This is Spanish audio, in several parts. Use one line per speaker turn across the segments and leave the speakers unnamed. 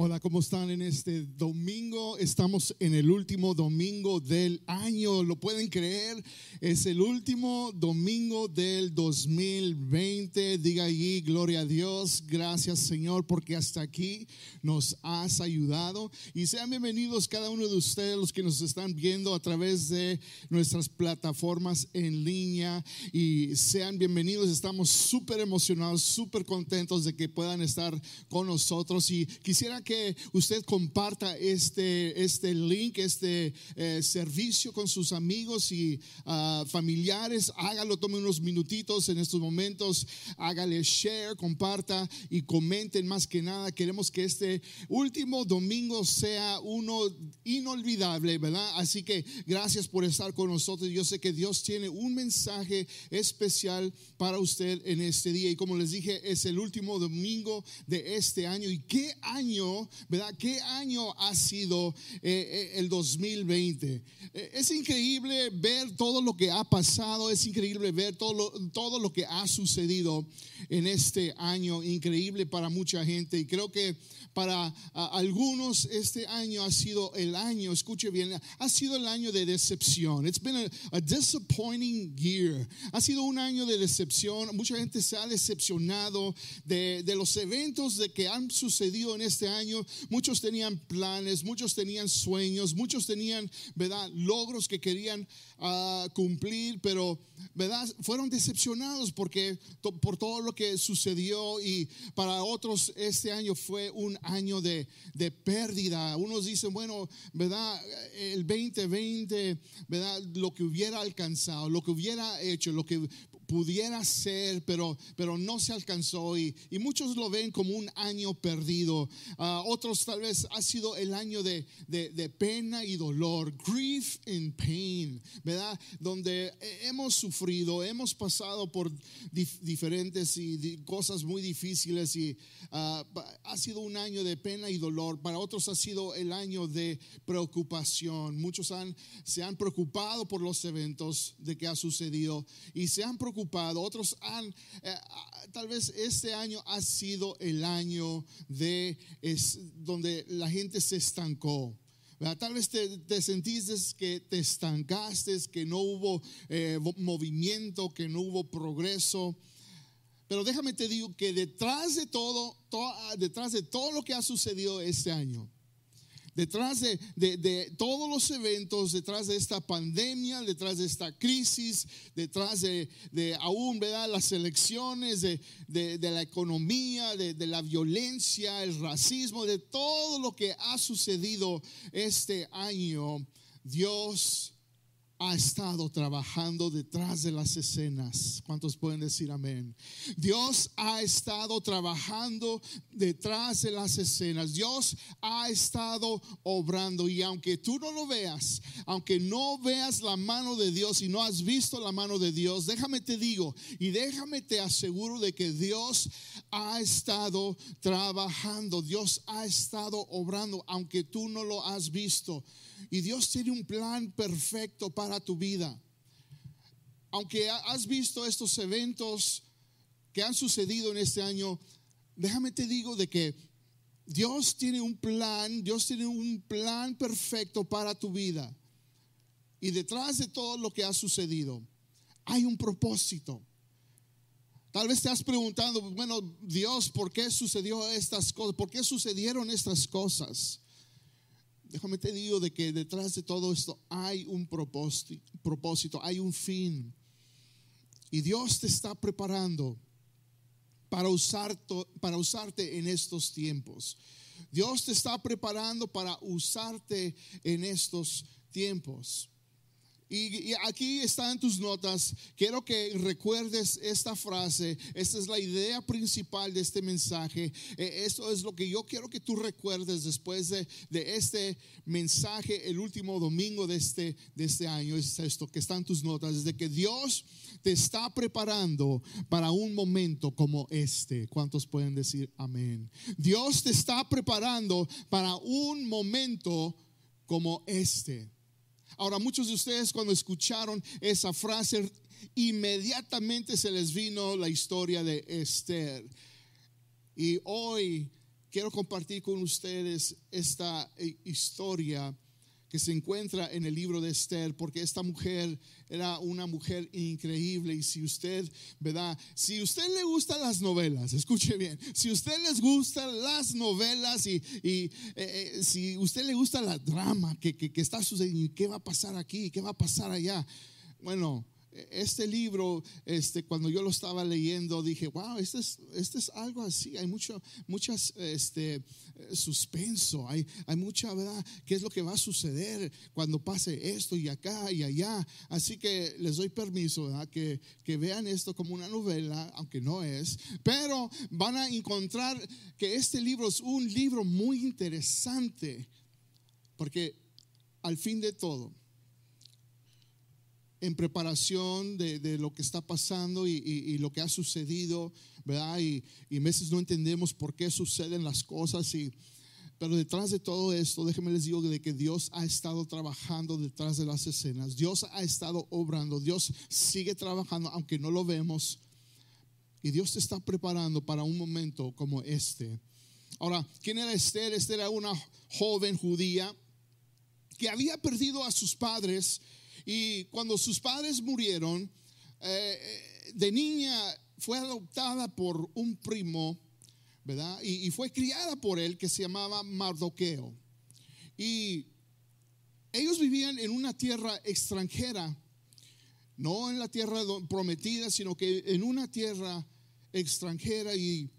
Hola, ¿cómo están en este domingo? Estamos en el último domingo del año, ¿lo pueden creer? Es el último domingo del 2020. Diga allí, gloria a Dios, gracias Señor, porque hasta aquí nos has ayudado. Y sean bienvenidos cada uno de ustedes, los que nos están viendo a través de nuestras plataformas en línea. Y sean bienvenidos, estamos súper emocionados, súper contentos de que puedan estar con nosotros. Y quisiera que usted comparta este, este link, este eh, servicio con sus amigos y ah, familiares. Hágalo, tome unos minutitos en estos momentos, hágale share, comparta y comenten más que nada. Queremos que este último domingo sea uno inolvidable, ¿verdad? Así que gracias por estar con nosotros. Yo sé que Dios tiene un mensaje especial para usted en este día. Y como les dije, es el último domingo de este año. ¿Y qué año, verdad? ¿Qué año ha sido eh, eh, el 2020? Eh, es increíble ver todo lo que ha pasado, es increíble ver todo lo, todo lo que ha sucedido en este año, increíble para mucha gente. Y creo que para algunos este año ha sido el año, escuche bien, ha sido el año de decepción. It's been a, disappointing year. Ha sido un año de decepción. Mucha gente se ha decepcionado de, de los eventos de que han sucedido en este año. Muchos tenían planes, muchos tenían sueños, muchos tenían, ¿verdad? Logros que querían uh, cumplir, pero, ¿verdad? Fueron decepcionados porque por todo lo que sucedió y para otros este año fue un año de, de pérdida. Unos dicen, bueno, ¿verdad? El 2020, ¿verdad? Lo que hubiera alcanzado, lo que hubiera hecho, lo que pudiera ser, pero, pero no se alcanzó y, y muchos lo ven como un año perdido. Uh, otros tal vez ha sido el año de, de, pena y dolor, grief and pain, ¿verdad? Donde hemos sufrido, hemos pasado por dif diferentes y cosas muy difíciles y uh, ha sido un año de pena y dolor. Para otros ha sido el año de preocupación. Muchos han, se han preocupado por los eventos de que ha sucedido y se han preocupado otros han, eh, tal vez este año ha sido el año de donde la gente se estancó. Tal vez te, te, sentiste que te estancaste, que no hubo eh, movimiento, que no hubo progreso. Pero déjame te digo que detrás de todo, detrás de todo lo que ha sucedido este año, detrás de, todos los eventos, detrás de esta pandemia, detrás de esta crisis, detrás de, aún, ¿verdad? Las elecciones, de, la economía, de, la violencia, el racismo, de todo lo que ha sucedido este año, Dios ha estado trabajando detrás de las escenas. ¿Cuántos pueden decir amén? Dios ha estado trabajando detrás de las escenas. Dios ha estado obrando y aunque tú no lo veas, aunque no veas la mano de Dios y no has visto la mano de Dios, déjame te digo y déjame te aseguro de que Dios ha estado trabajando. Dios ha estado obrando aunque tú no lo has visto. Y Dios tiene un plan perfecto para tu vida. Aunque has visto estos eventos que han sucedido en este año, déjame te digo de que Dios tiene un plan, Dios tiene un plan perfecto para tu vida. Y detrás de todo lo que ha sucedido, hay un propósito. Tal vez te has preguntado, bueno, Dios, ¿por qué sucedió estas cosas? ¿Por qué sucedieron estas cosas? Déjame te digo de que detrás de todo esto hay un propósito, hay un fin. Y Dios te está preparando para, usar para usarte en estos tiempos. Dios te está preparando para usarte en estos tiempos. Y, aquí están tus notas. Quiero que recuerdes esta frase. Esta es la idea principal de este mensaje. E, esto es lo que yo quiero que tú recuerdes después de, este mensaje, el último domingo de este, de este año. Es esto que están tus notas. Es de que Dios te está preparando para un momento como este. ¿Cuántos pueden decir amén? Dios te está preparando para un momento como este. Ahora, muchos de ustedes cuando escucharon esa frase, inmediatamente se les vino la historia de Esther. Y hoy quiero compartir con ustedes esta eh, historia que se encuentra en el libro de Esther, porque esta mujer era una mujer increíble y si usted, ¿verdad? Si usted le gustan las novelas, escuche bien, si usted les gustan las novelas y, y eh, eh, si usted le gusta la drama que, que, que está sucediendo, ¿qué va a pasar aquí? ¿Qué va a pasar allá? Bueno, este libro, este, cuando yo lo estaba leyendo, dije, wow, este es, este es algo así. Hay mucho, muchas este, suspenso, hay, hay mucha verdad. ¿Qué es lo que va a suceder cuando pase esto y acá y allá? Así que les doy permiso, ¿verdad? Que, que vean esto como una novela, aunque no es, pero van a encontrar que este libro es un libro muy interesante, porque al fin de todo, en preparación de, lo que está pasando y, lo que ha sucedido, ¿verdad? Y, y, veces no entendemos por qué suceden las cosas. Y, pero detrás de todo esto, déjenme les digo de que Dios ha estado trabajando detrás de las escenas. Dios ha estado obrando. Dios sigue trabajando, aunque no lo vemos. Y Dios te está preparando para un momento como este. Ahora, ¿quién era Esther? Esther era una joven judía que había perdido a sus padres y cuando sus padres murieron, eh, de niña fue adoptada por un primo, ¿verdad? Y, fue criada por él que se llamaba Mardoqueo. Y ellos vivían en una tierra extranjera, no en la tierra prometida, sino que en una tierra extranjera y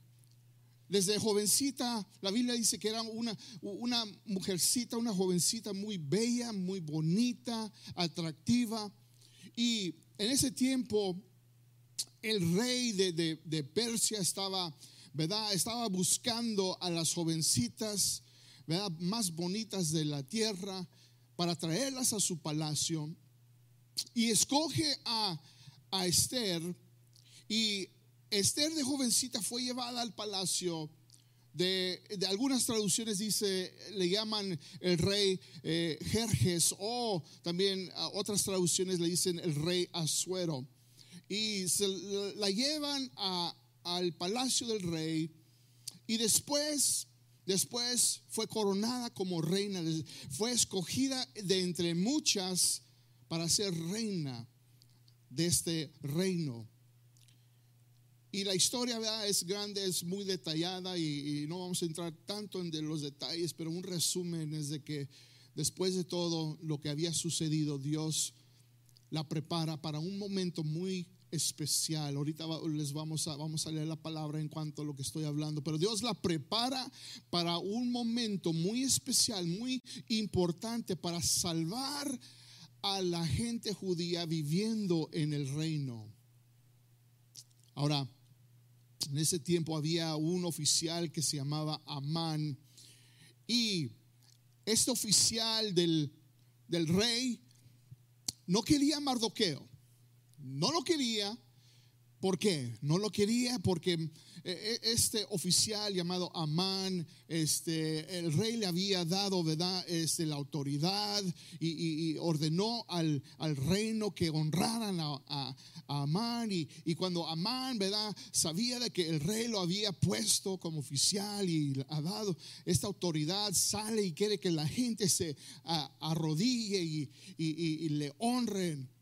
desde jovencita, la Biblia dice que era una, una mujercita, una jovencita muy bella, muy bonita, atractiva. Y en ese tiempo, el rey de, Persia estaba, ¿verdad? Estaba buscando a las jovencitas, ¿verdad? Más bonitas de la tierra para traerlas a su palacio. Y escoge a, a Esther y Esther de jovencita fue llevada al palacio. De, algunas traducciones dice, le llaman el rey eh, Jerjes o también otras traducciones le dicen el rey Asuero. Y se la llevan al palacio del rey y después, después fue coronada como reina, fue escogida de entre muchas para ser reina de este reino. Y la historia es grande, es muy detallada y, no vamos a entrar tanto en los detalles, pero un resumen es de que después de todo lo que había sucedido, Dios la prepara para un momento muy especial. Ahorita les vamos a, vamos a leer la palabra en cuanto a lo que estoy hablando, pero Dios la prepara para un momento muy especial, muy importante para salvar a la gente judía viviendo en el reino. Ahora, en ese tiempo había un oficial que se llamaba Amán y este oficial del, del rey no quería Mardoqueo, no lo quería. ¿Por qué? No lo quería porque eh, eh, este oficial llamado Amán, este, el rey le había dado, ¿verdad? Este, la autoridad y, ordenó al, reino que honraran a, Amán. Y, cuando Amán, ¿verdad? Sabía de que el rey lo había puesto como oficial y ha dado esta autoridad, sale y quiere que la gente se arrodille y le honren.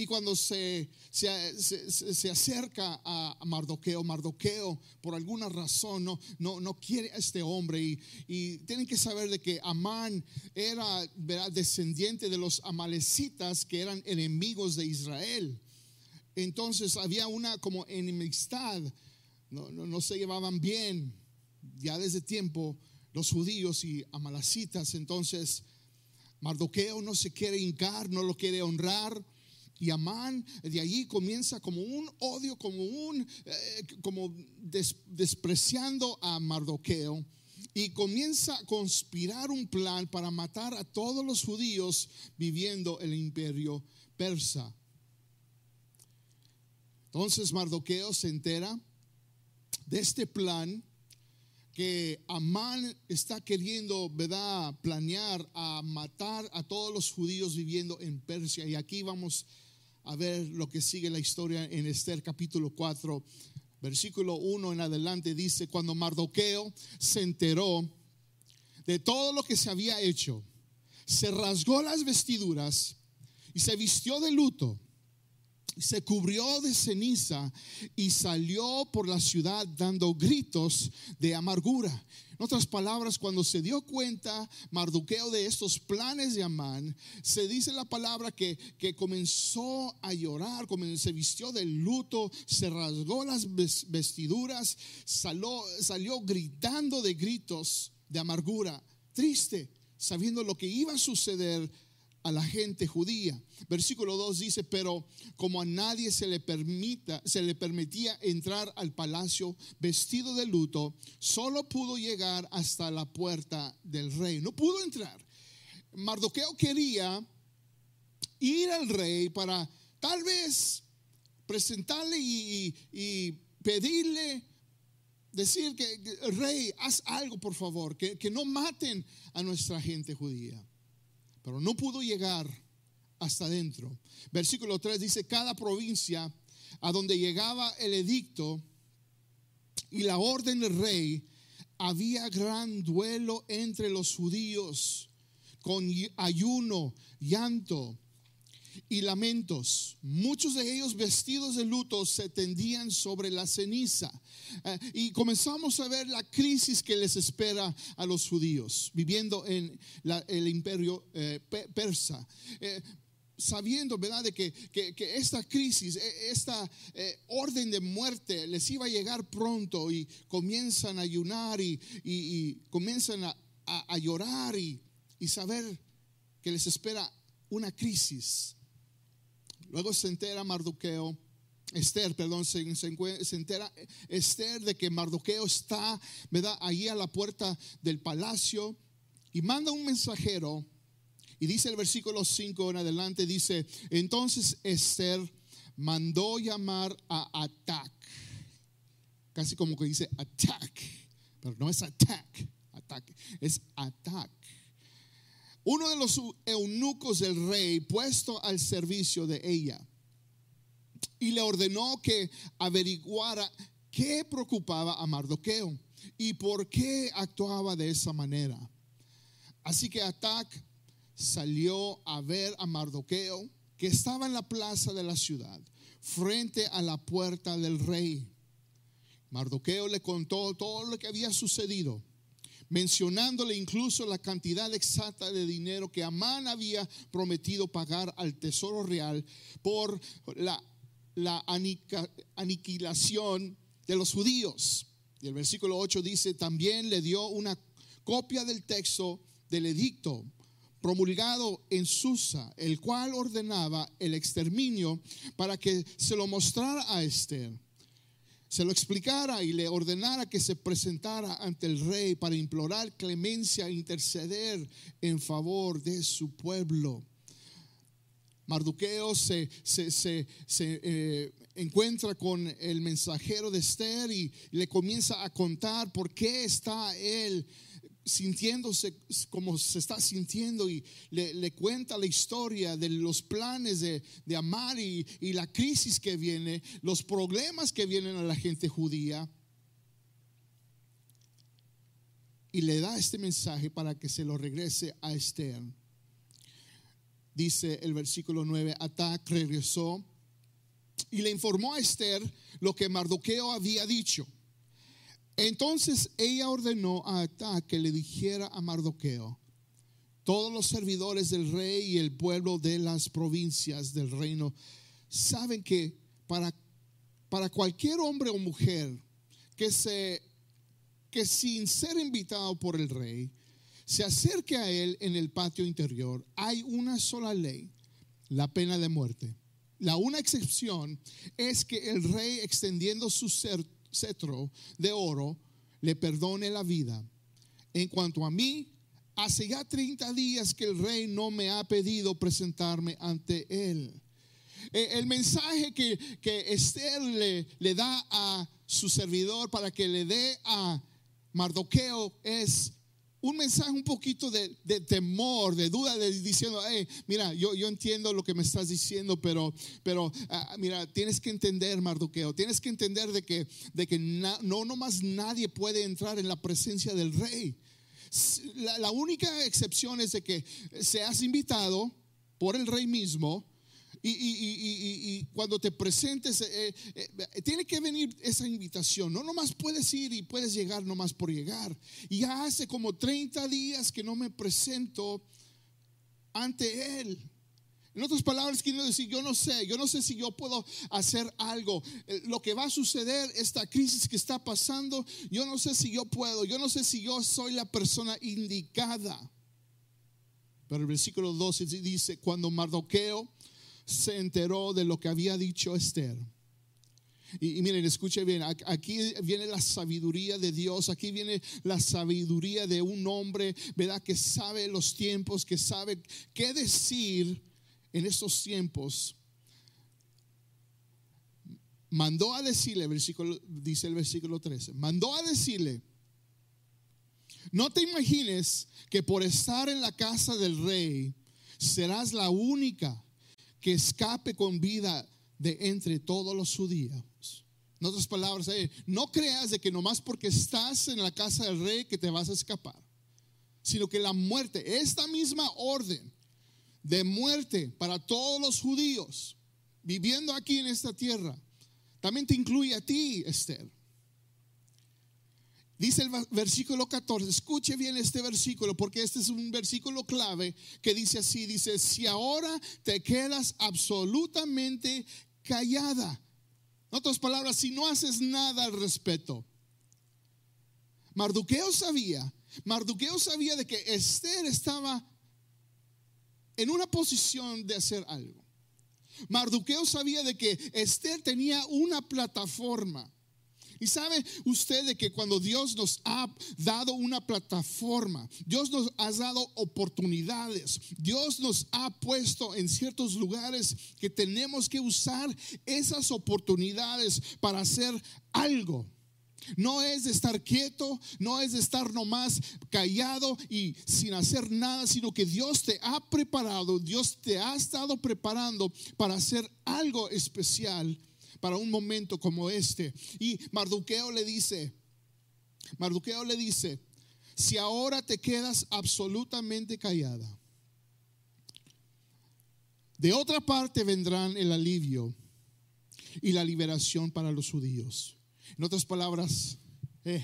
Y cuando se, se, acerca a Mardoqueo, Mardoqueo por alguna razón no, no, no quiere a este hombre. Y, tienen que saber de que Amán era descendiente de los amalecitas que eran enemigos de Israel. Entonces había una como enemistad, no, no, no se llevaban bien ya desde tiempo los judíos y amalecitas. Entonces Mardoqueo no se quiere hincar, no lo quiere honrar y Amán de allí comienza como un odio, como un, eh, como despreciando a Mardoqueo y comienza a conspirar un plan para matar a todos los judíos viviendo el imperio persa. Entonces Mardoqueo se entera de este plan que Amán está queriendo, planear a matar a todos los judíos viviendo en Persia. Y aquí vamos a ver lo que sigue la historia en Esther capítulo 4, versículo 1 en adelante dice, cuando Mardoqueo se enteró de todo lo que se había hecho, se rasgó las vestiduras y se vistió de luto, se cubrió de ceniza y salió por la ciudad dando gritos de amargura. En otras palabras, cuando se dio cuenta Mardoqueo de estos planes de Amán, se dice la palabra que, que comenzó a llorar, se vistió de luto, se rasgó las vestiduras, salió gritando de gritos de amargura, triste, sabiendo lo que iba a suceder a la gente judía. Versículo 2 dice, pero como a nadie se le permita, se le permitía entrar al palacio vestido de luto, solo pudo llegar hasta la puerta del rey. No pudo entrar. Mardoqueo quería ir al rey para tal vez presentarle y, pedirle, decir que, rey, haz algo por favor, que, que no maten a nuestra gente judía pero no pudo llegar hasta adentro. Versículo 3 dice, cada provincia a donde llegaba el edicto y la orden del rey, había gran duelo entre los judíos, con ayuno, llanto y lamentos. Muchos de ellos vestidos de luto se tendían sobre la ceniza. Eh, y comenzamos a ver la crisis que les espera a los judíos viviendo en el imperio eh, persa. Eh, sabiendo, ¿verdad?, de que, esta crisis, e, esta orden de muerte les iba a llegar pronto y comienzan a ayunar y, comienzan a, llorar y, y saber que les espera una crisis. Luego se entera Mardoqueo, Esther, perdón, se, entera Esther de que Mardoqueo está, ¿verdad? Ahí a la puerta del palacio y manda un mensajero. Y dice el versículo 5 en adelante, dice, entonces Esther mandó llamar a Atac. Casi como que dice attack, pero no es attack, attack, es attack uno de los eunucos del rey puesto al servicio de ella y le ordenó que averiguara qué preocupaba a Mardoqueo y por qué actuaba de esa manera. Así que Atac salió a ver a Mardoqueo que estaba en la plaza de la ciudad, frente a la puerta del rey. Mardoqueo le contó todo lo que había sucedido mencionándole incluso la cantidad exacta de dinero que Amán había prometido pagar al Tesoro Real por la, la aniquilación de los judíos. Y el versículo 8 dice, también le dio una copia del texto del edicto promulgado en Susa, el cual ordenaba el exterminio para que se lo mostrara a Esther se lo explicara y le ordenara que se presentara ante el rey para implorar clemencia e interceder en favor de su pueblo. Marduqueo se, se, eh, encuentra con el mensajero de Esther y le comienza a contar por qué está él sintiéndose como se está sintiendo y le, cuenta la historia de los planes de, amar y, y, la crisis que viene, los problemas que vienen a la gente judía. Y le da este mensaje para que se lo regrese a Esther. Dice el versículo 9, Atac regresó y le informó a Esther lo que Mardoqueo había dicho. Entonces ella ordenó a Atá que le dijera a Mardoqueo, todos los servidores del rey y el pueblo de las provincias del reino saben que para, para cualquier hombre o mujer que, se, que sin ser invitado por el rey se acerque a él en el patio interior, hay una sola ley, la pena de muerte. La una excepción es que el rey extendiendo su ser cetro de oro le perdone la vida. En cuanto a mí, hace ya 30 días que el rey no me ha pedido presentarme ante él. Eh, el mensaje que, que Esther le, le da a su servidor para que le dé a Mardoqueo es, un mensaje un poquito de, temor, de duda, de diciendo, hey, mira, yo, yo entiendo lo que me estás diciendo, pero, pero ah, mira, tienes que entender, Mardoqueo, tienes que entender de que, de que no nomás nadie puede entrar en la presencia del rey. La, la única excepción es de que seas invitado por el rey mismo y, cuando te presentes, eh, eh, tiene que venir esa invitación. No nomás puedes ir y puedes llegar nomás por llegar. Y ya hace como 30 días que no me presento ante Él. En otras palabras, quiero decir, yo no sé, yo no sé si yo puedo hacer algo. Eh, lo que va a suceder, esta crisis que está pasando, yo no sé si yo puedo, yo no sé si yo soy la persona indicada. Pero el versículo 12 dice, cuando Mardoqueo se enteró de lo que había dicho Esther. Y, miren, escuchen bien, aquí viene la sabiduría de Dios, aquí viene la sabiduría de un hombre, ¿verdad? Que sabe los tiempos, que sabe qué decir en estos tiempos. Mandó a decirle, versículo, dice el versículo 13, mandó a decirle, no te imagines que por estar en la casa del rey serás la única que escape con vida de entre todos los judíos. En otras palabras, eh, no creas de que nomás porque estás en la casa del rey que te vas a escapar, sino que la muerte, esta misma orden de muerte para todos los judíos viviendo aquí en esta tierra, también te incluye a ti, Esther. Dice el versículo 14, escuche bien este versículo porque este es un versículo clave que dice así, dice, si ahora te quedas absolutamente callada. En otras palabras, si no haces nada al respecto. Marduqueo sabía, Marduqueo sabía de que Esther estaba en una posición de hacer algo. Marduqueo sabía de que Esther tenía una plataforma y sabe usted de que cuando Dios nos ha dado una plataforma, Dios nos ha dado oportunidades, Dios nos ha puesto en ciertos lugares que tenemos que usar esas oportunidades para hacer algo. No es de estar quieto, no es de estar nomás callado y sin hacer nada, sino que Dios te ha preparado, Dios te ha estado preparando para hacer algo especial para un momento como este. Y Marduqueo le dice, Marduqueo le dice, si ahora te quedas absolutamente callada, de otra parte vendrán el alivio y la liberación para los judíos. En otras palabras, eh,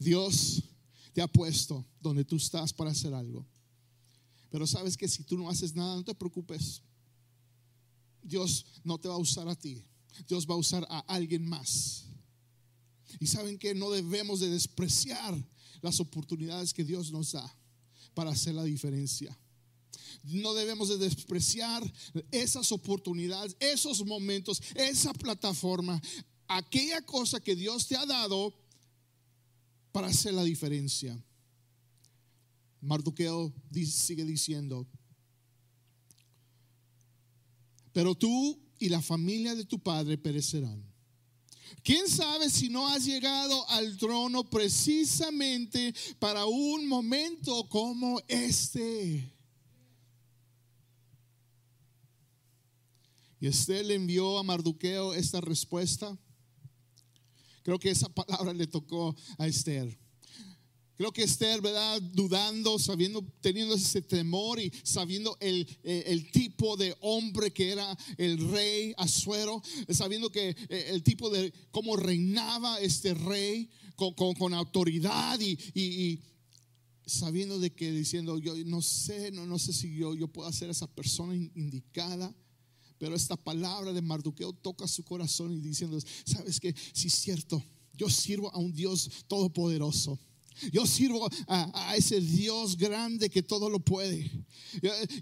Dios te ha puesto donde tú estás para hacer algo. Pero sabes que si tú no haces nada, no te preocupes. Dios no te va a usar a ti. Dios va a usar a alguien más. Y saben que no debemos de despreciar las oportunidades que Dios nos da para hacer la diferencia. No debemos de despreciar esas oportunidades, esos momentos, esa plataforma, aquella cosa que Dios te ha dado para hacer la diferencia. Mardoqueo sigue diciendo, pero tú y la familia de tu padre perecerán. ¿Quién sabe si no has llegado al trono precisamente para un momento como este? Y Esther le envió a Marduqueo esta respuesta. Creo que esa palabra le tocó a Esther. Creo que Esther, ¿verdad? Dudando, sabiendo, teniendo ese temor y sabiendo el, el, tipo de hombre que era el rey Azuero, sabiendo que eh, el tipo de cómo reinaba este rey con, con, autoridad y, y, sabiendo de que diciendo, yo no sé, no, no sé si yo, yo puedo ser esa persona indicada. Pero esta palabra de Marduqueo toca su corazón y diciendo, sabes que si es cierto, yo sirvo a un Dios todopoderoso yo sirvo a, ese Dios grande que todo lo puede.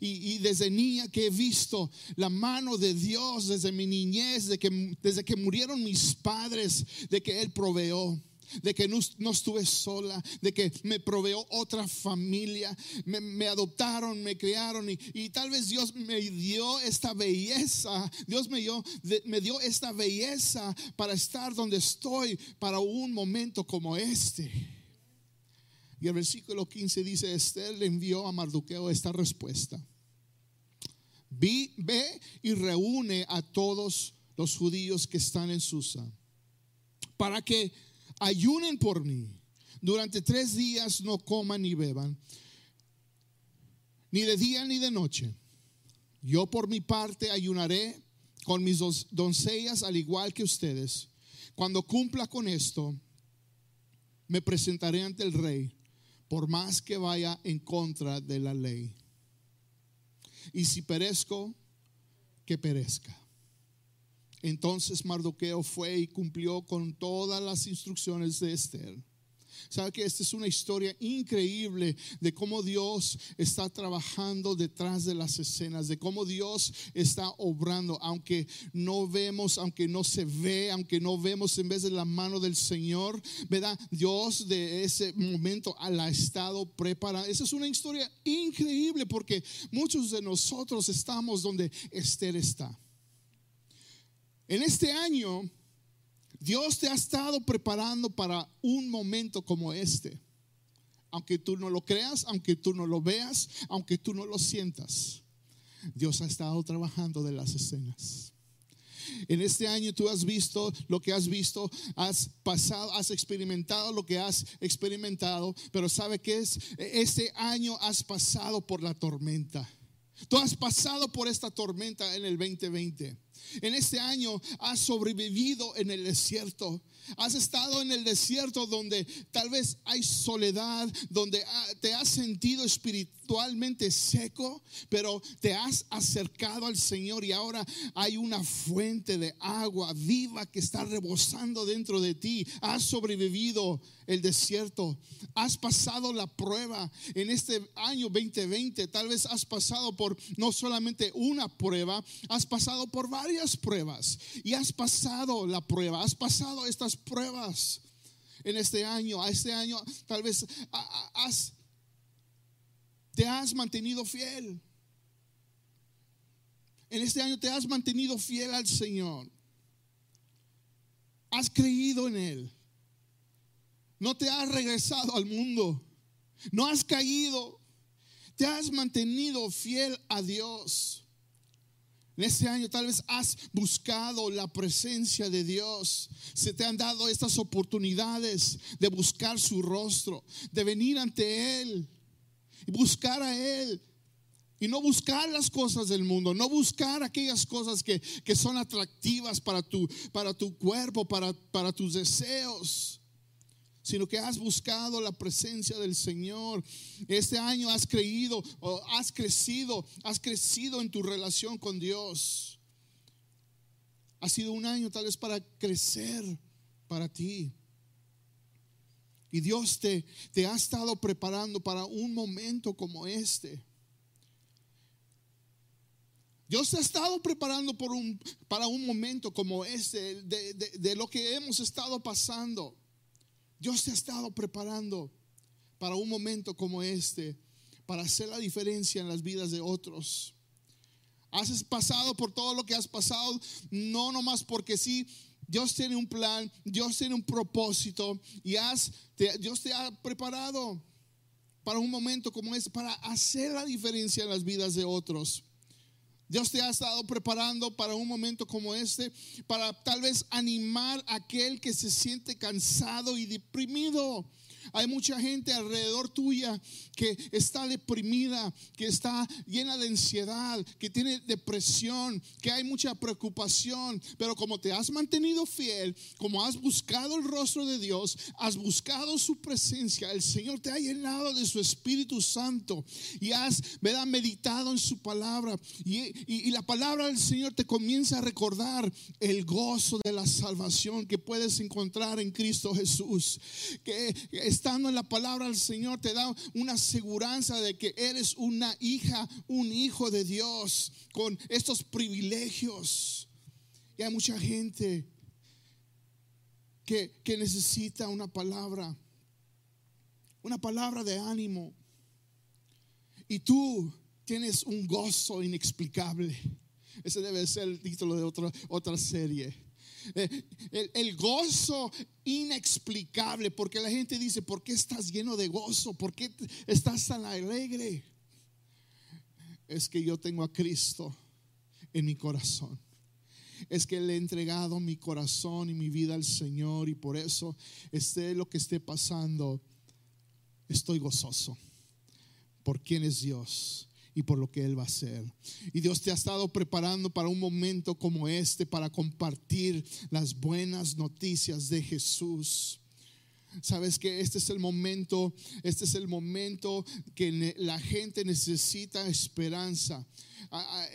Y, desde niña que he visto la mano de Dios desde mi niñez, de que, desde que murieron mis padres, de que Él proveó de que no, estuve sola, de que me proveó otra familia, me, adoptaron, me criaron y, tal vez Dios me dio esta belleza, Dios me dio, me dio esta belleza para estar donde estoy para un momento como este. Y el versículo 15 dice, Esther le envió a Mardoqueo esta respuesta. Vi, ve y reúne a todos los judíos que están en Susa para que ayunen por mí. Durante tres días no coman ni beban, ni de día ni de noche. Yo por mi parte ayunaré con mis doncellas al igual que ustedes. Cuando cumpla con esto, me presentaré ante el rey, por más que vaya en contra de la ley. Y si perezco, que perezca. Entonces Mardoqueo fue y cumplió con todas las instrucciones de Esther. Sabe que esta es una historia increíble de cómo Dios está trabajando detrás de las escenas, de cómo Dios está obrando, aunque no vemos, aunque no se ve, aunque no vemos en vez de la mano del Señor, ¿verdad? Dios de ese momento la ha estado preparando. Esa es una historia increíble porque muchos de nosotros estamos donde Esther está. En este año, Dios te ha estado preparando para un momento como este. Aunque tú no lo creas, aunque tú no lo veas, aunque tú no lo sientas. Dios ha estado trabajando de las escenas. En este año tú has visto lo que has visto, has pasado, has experimentado lo que has experimentado, pero ¿sabe qué es? Este año has pasado por la tormenta. Tú has pasado por esta tormenta en el 2020. En este año has sobrevivido en el desierto. Has estado en el desierto donde tal vez hay soledad, donde te has sentido espiritualmente seco, pero te has acercado al Señor y ahora hay una fuente de agua viva que está rebosando dentro de ti. Has sobrevivido el desierto. Has pasado la prueba en este año 2020. Tal vez has pasado por no solamente una prueba, has pasado por varias pruebas y has pasado la prueba, has pasado estas pruebas en este año. A este año tal vez te has mantenido fiel. En este año te has mantenido fiel al Señor. Has creído en Él. No te has regresado al mundo. No has caído. Te has mantenido fiel a Dios. En este año tal vez has buscado la presencia de Dios. Se te han dado estas oportunidades de buscar su rostro, de venir ante Él y buscar a Él. Y no buscar las cosas del mundo, no buscar aquellas cosas que, son atractivas para tu, para tu cuerpo, para, para tus deseos sino que has buscado la presencia del Señor. Este año has creído, o has crecido, has crecido en tu relación con Dios. Ha sido un año tal vez para crecer para ti. Y Dios te, te ha estado preparando para un momento como este. Dios te ha estado preparando por un, para un momento como este, de, de lo que hemos estado pasando. Dios te ha estado preparando para un momento como este, para hacer la diferencia en las vidas de otros. Has pasado por todo lo que has pasado, no nomás porque sí, Dios tiene un plan, Dios tiene un propósito y has, Dios te ha preparado para un momento como este, para hacer la diferencia en las vidas de otros. Dios te ha estado preparando para un momento como este, para tal vez animar a aquel que se siente cansado y deprimido. Hay mucha gente alrededor tuya que está deprimida, que está llena de ansiedad, que tiene depresión, que hay mucha preocupación. Pero como te has mantenido fiel, como has buscado el rostro de Dios, has buscado su presencia, el Señor te ha llenado de su Espíritu Santo y has meditado en su palabra. Y, y la palabra del Señor te comienza a recordar el gozo de la salvación que puedes encontrar en Cristo Jesús. Que estando en la palabra del Señor te da una aseguranza de que eres una hija, un hijo de Dios con estos privilegios. Y hay mucha gente que, que necesita una palabra, una palabra de ánimo. Y tú tienes un gozo inexplicable. Ese debe ser el título de otra, otra serie. Eh, el, gozo inexplicable, porque la gente dice, ¿por qué estás lleno de gozo? ¿Por qué estás tan alegre? Es que yo tengo a Cristo en mi corazón. Es que le he entregado mi corazón y mi vida al Señor y por eso esté lo que esté pasando, estoy gozoso por quién es Dios y por lo que Él va a hacer. Y Dios te ha estado preparando para un momento como este, para compartir las buenas noticias de Jesús. Sabes que este es el momento, este es el momento que la gente necesita esperanza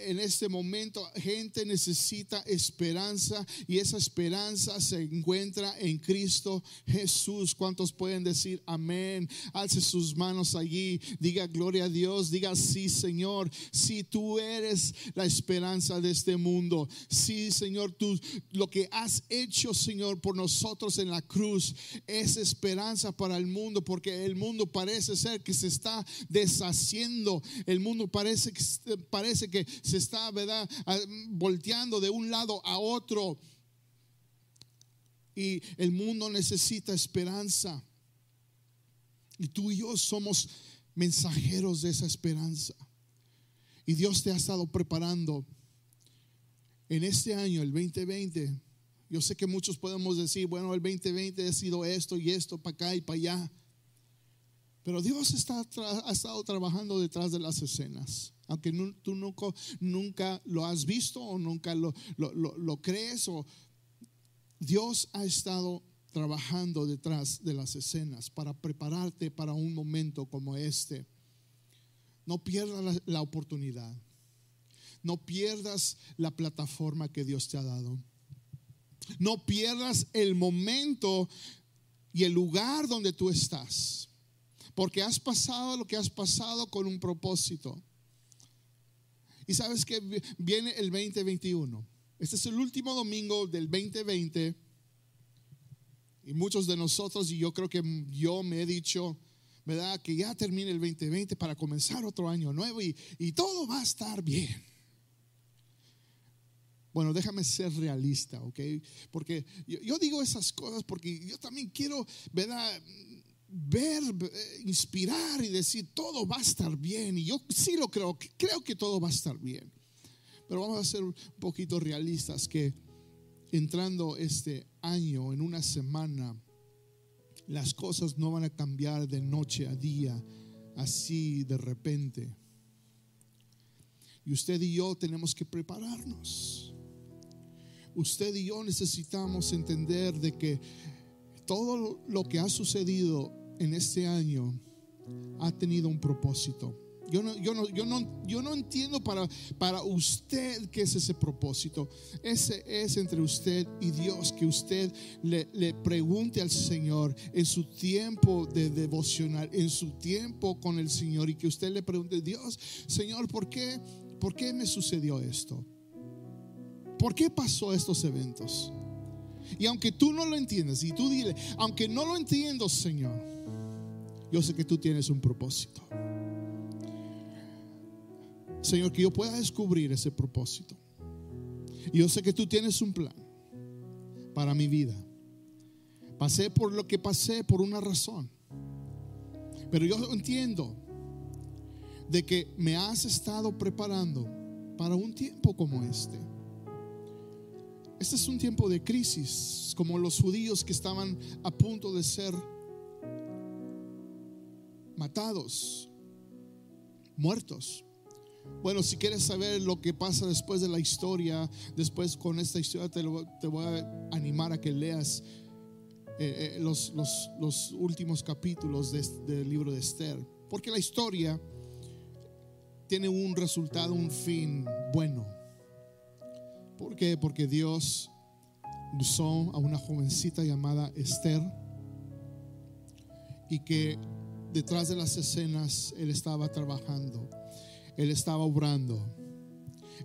en este momento gente necesita esperanza y esa esperanza se encuentra en Cristo Jesús. ¿Cuántos pueden decir amén? Alce sus manos allí, diga gloria a Dios, diga sí Señor, si tú eres la esperanza de este mundo, sí Señor, tú lo que has hecho Señor por nosotros en la cruz es esperanza para el mundo porque el mundo parece ser que se está deshaciendo, el mundo parece que parece que se está, ¿verdad?, volteando de un lado a otro. Y el mundo necesita esperanza. Y tú y yo somos mensajeros de esa esperanza. Y Dios te ha estado preparando en este año, el 2020. Yo sé que muchos podemos decir, bueno, el 2020 ha sido esto y esto, para acá y para allá. Pero Dios ha estado trabajando detrás de las escenas. Aunque tú nunca, nunca lo has visto o nunca lo, lo, crees, o Dios ha estado trabajando detrás de las escenas para prepararte para un momento como este. No pierdas la, oportunidad. No pierdas la plataforma que Dios te ha dado. No pierdas el momento y el lugar donde tú estás. Porque has pasado lo que has pasado con un propósito. Y sabes que viene el 2021. Este es el último domingo del 2020. Y muchos de nosotros, y yo creo que yo me he dicho, ¿verdad? Que ya termine el 2020 para comenzar otro año nuevo y, y todo va a estar bien. Bueno, déjame ser realista, ¿ok? Porque yo, digo esas cosas porque yo también quiero, ver, eh, inspirar y decir, todo va a estar bien. Y yo sí lo creo, creo que todo va a estar bien. Pero vamos a ser un poquito realistas que entrando este año, en una semana, las cosas no van a cambiar de noche a día, así de repente. Y usted y yo tenemos que prepararnos. Usted y yo necesitamos entender de que todo lo que ha sucedido en este año ha tenido un propósito. Yo no, yo no, yo no, yo no entiendo para, para usted qué es ese propósito. Ese es entre usted y Dios, que usted le, pregunte al Señor en su tiempo de devocional, en su tiempo con el Señor y que usted le pregunte, Dios, Señor, ¿por qué, ¿por qué me sucedió esto? ¿Por qué pasó estos eventos? Y aunque tú no lo entiendas, y tú dile, aunque no lo entiendo, Señor, yo sé que tú tienes un propósito. Señor, que yo pueda descubrir ese propósito. Y yo sé que tú tienes un plan para mi vida. Pasé por lo que pasé por una razón. Pero yo entiendo de que me has estado preparando para un tiempo como este. Este es un tiempo de crisis, como los judíos que estaban a punto de ser matados, muertos. Bueno, si quieres saber lo que pasa después de la historia, después con esta historia te, voy a animar a que leas eh, eh, los, los, últimos capítulos del libro de Esther. Porque la historia tiene un resultado, un fin bueno. ¿Por qué? Porque Dios usó a una jovencita llamada Esther y que detrás de las escenas Él estaba trabajando, Él estaba obrando,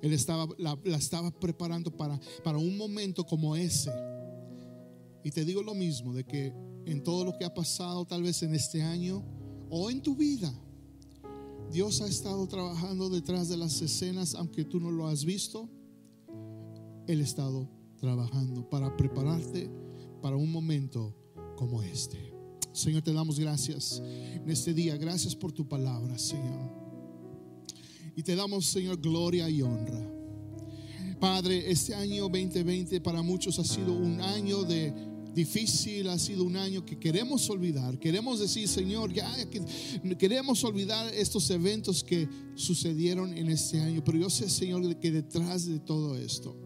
Él estaba, la, estaba preparando para, para un momento como ese. Y te digo lo mismo, de que en todo lo que ha pasado tal vez en este año o en tu vida, Dios ha estado trabajando detrás de las escenas, aunque tú no lo has visto, Él ha estado trabajando para prepararte para un momento como este. Señor, te damos gracias en este día. Gracias por tu palabra, Señor. Y te damos, Señor, gloria y honra. Padre, este año 2020 para muchos ha sido un año de difícil, ha sido un año que queremos olvidar. Queremos decir, Señor, ya queremos olvidar estos eventos que sucedieron en este año. Pero yo sé, Señor, que detrás de todo esto,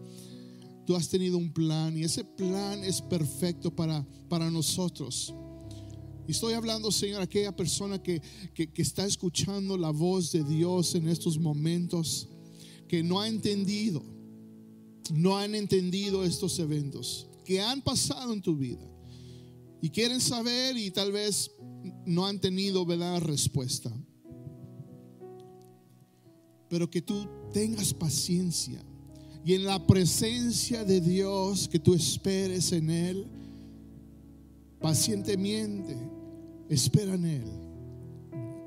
tú has tenido un plan y ese plan es perfecto para, para nosotros. Y estoy hablando, Señor, aquella persona que, que, que está escuchando la voz de Dios en estos momentos, que no ha entendido, no han entendido estos eventos que han pasado en tu vida y quieren saber y tal vez no han tenido ¿verdad? respuesta. Pero que tú tengas paciencia y en la presencia de Dios que tú esperes en Él, pacientemente, espera en Él.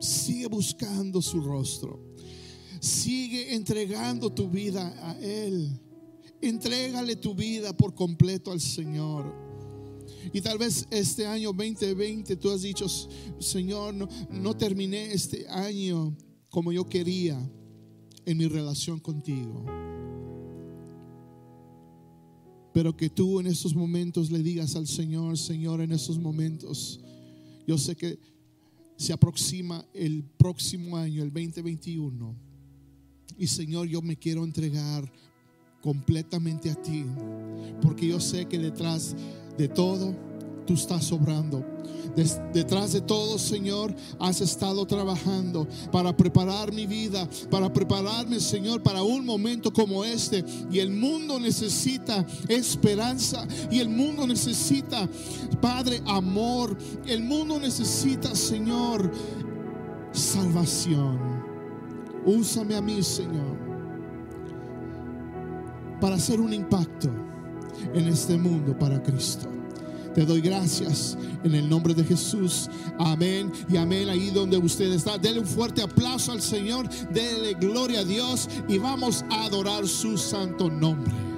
Sigue buscando su rostro. Sigue entregando tu vida a Él. Entrégale tu vida por completo al Señor. Y tal vez este año 2020 tú has dicho, Señor, no, no, terminé este año como yo quería en mi relación contigo. Pero que tú en estos momentos le digas al Señor, Señor, en estos momentos, yo sé que se aproxima el próximo año, el 2021. Y Señor, yo me quiero entregar completamente a ti, porque yo sé que detrás de todo tú estás obrando. Detrás de todo, Señor, has estado trabajando para preparar mi vida, para prepararme, Señor, para un momento como este. Y el mundo necesita esperanza y el mundo necesita, Padre, amor. El mundo necesita, Señor, salvación. Úsame a mí, Señor para hacer un impacto en este mundo para Cristo. Te doy gracias en el nombre de Jesús. Amén y amén. Ahí donde usted está, dele un fuerte aplauso al Señor, dele gloria a Dios y vamos a adorar su santo nombre.